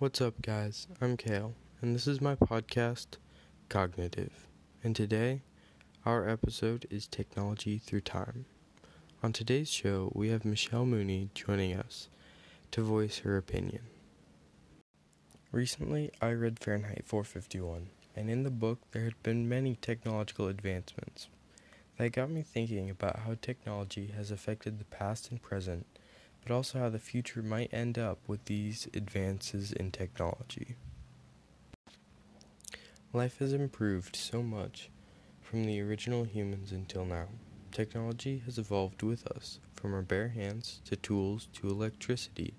What's up, guys? I'm Kale, and this is my podcast, Cognitive. And today, our episode is Technology Through Time. On today's show, we have Michelle Mooney joining us to voice her opinion. Recently, I read Fahrenheit 451, and in the book, there had been many technological advancements. That got me thinking about how technology has affected the past and present but also how the future might end up with these advances in technology. Life has improved so much from the original humans until now. Technology has evolved with us, from our bare hands to tools to electricity.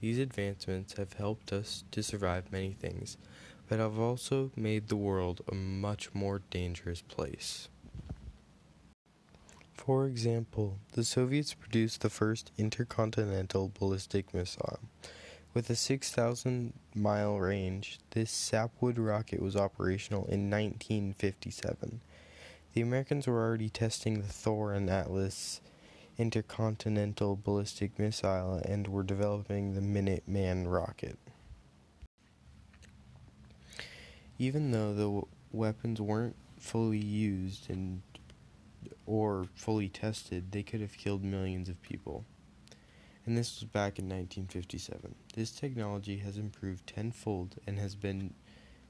These advancements have helped us to survive many things, but have also made the world a much more dangerous place. For example, the Soviets produced the first intercontinental ballistic missile. With a 6,000 mile range, this sapwood rocket was operational in 1957. The Americans were already testing the Thor and Atlas intercontinental ballistic missile and were developing the Minuteman rocket. Even though the weapons weren't fully used and or fully tested, they could have killed millions of people. And this was back in 1957. This technology has improved tenfold and has been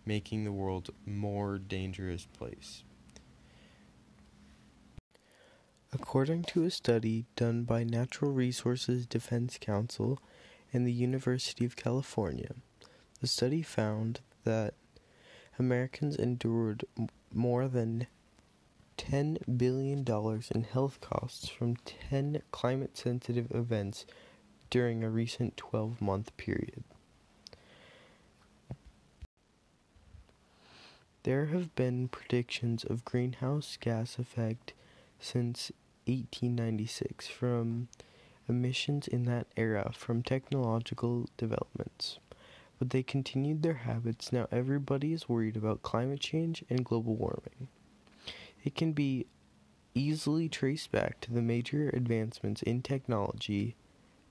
making the world more dangerous place. According to a study done by Natural Resources Defense Council and the University of California, the study found that Americans endured more than $10 billion in health costs from 10 climate sensitive events during a recent 12 month period. There have been predictions of greenhouse gas effect since 1896 from emissions in that era from technological developments. But they continued their habits. Now everybody is worried about climate change and global warming. It can be easily traced back to the major advancements in technology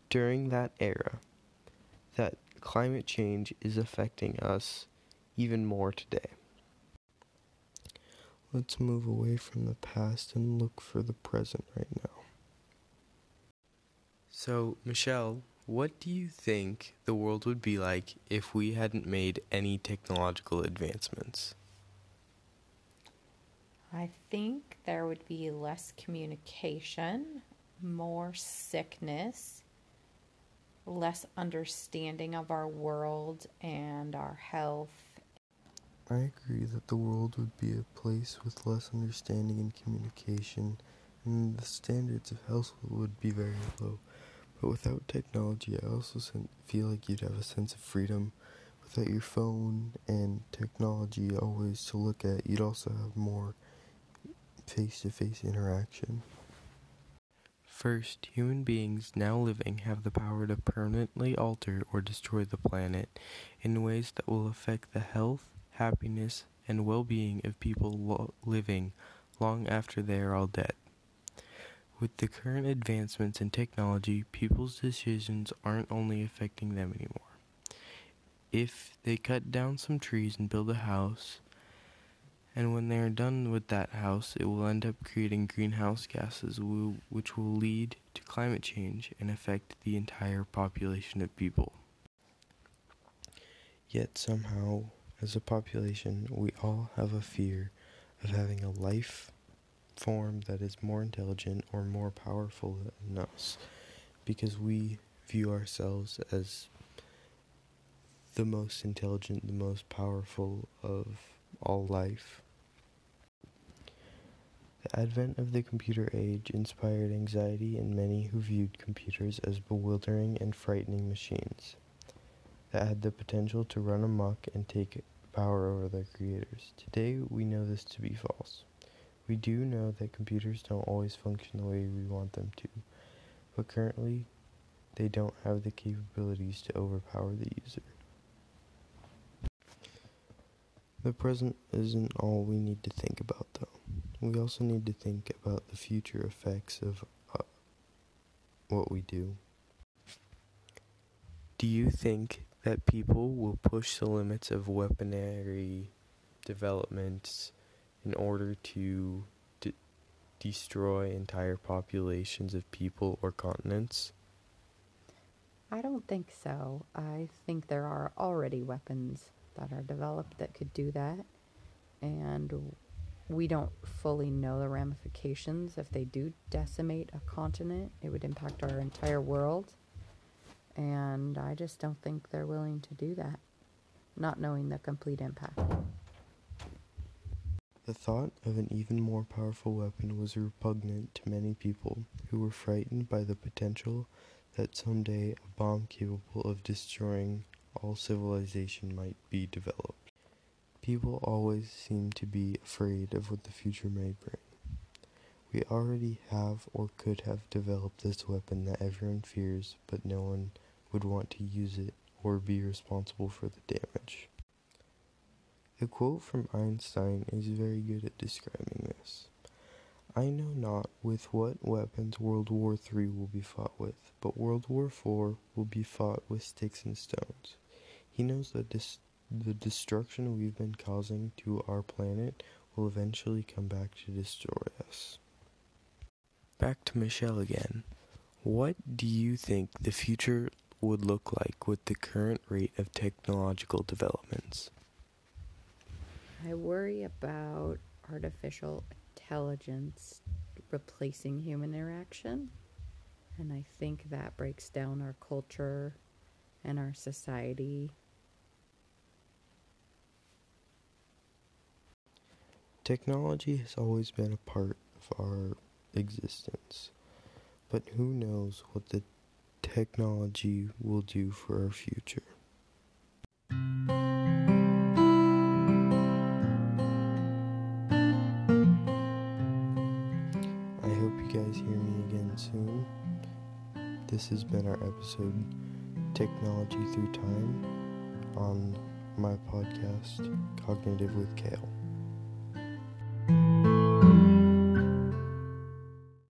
during that era that climate change is affecting us even more today. Let's move away from the past and look for the present right now. So, Michelle, what do you think the world would be like if we hadn't made any technological advancements? I think there would be less communication, more sickness, less understanding of our world and our health. I agree that the world would be a place with less understanding and communication, and the standards of health would be very low. But without technology, I also feel like you'd have a sense of freedom. Without your phone and technology always to look at, you'd also have more face to face interaction. First, human beings now living have the power to permanently alter or destroy the planet in ways that will affect the health, happiness, and well being of people lo- living long after they are all dead. With the current advancements in technology, people's decisions aren't only affecting them anymore. If they cut down some trees and build a house, and when they are done with that house, it will end up creating greenhouse gases, which will lead to climate change and affect the entire population of people. Yet somehow, as a population, we all have a fear of having a life form that is more intelligent or more powerful than us because we view ourselves as the most intelligent, the most powerful of all life. The advent of the computer age inspired anxiety in many who viewed computers as bewildering and frightening machines that had the potential to run amok and take power over their creators. Today, we know this to be false. We do know that computers don't always function the way we want them to, but currently, they don't have the capabilities to overpower the user. The present isn't all we need to think about, though. We also need to think about the future effects of uh, what we do. Do you think that people will push the limits of weaponry developments in order to de- destroy entire populations of people or continents? I don't think so. I think there are already weapons that are developed that could do that. And we don't fully know the ramifications. If they do decimate a continent, it would impact our entire world. And I just don't think they're willing to do that, not knowing the complete impact. The thought of an even more powerful weapon was repugnant to many people who were frightened by the potential that someday a bomb capable of destroying all civilization might be developed. People always seem to be afraid of what the future may bring. We already have or could have developed this weapon that everyone fears, but no one would want to use it or be responsible for the damage. The quote from Einstein is very good at describing this. I know not with what weapons World War III will be fought with, but World War IV will be fought with sticks and stones. He knows that dis- the destruction we've been causing to our planet will eventually come back to destroy us. Back to Michelle again. What do you think the future would look like with the current rate of technological developments? I worry about artificial intelligence replacing human interaction. And I think that breaks down our culture and our society. Technology has always been a part of our existence, but who knows what the technology will do for our future. I hope you guys hear me again soon. This has been our episode Technology Through Time on my podcast, Cognitive with Kale.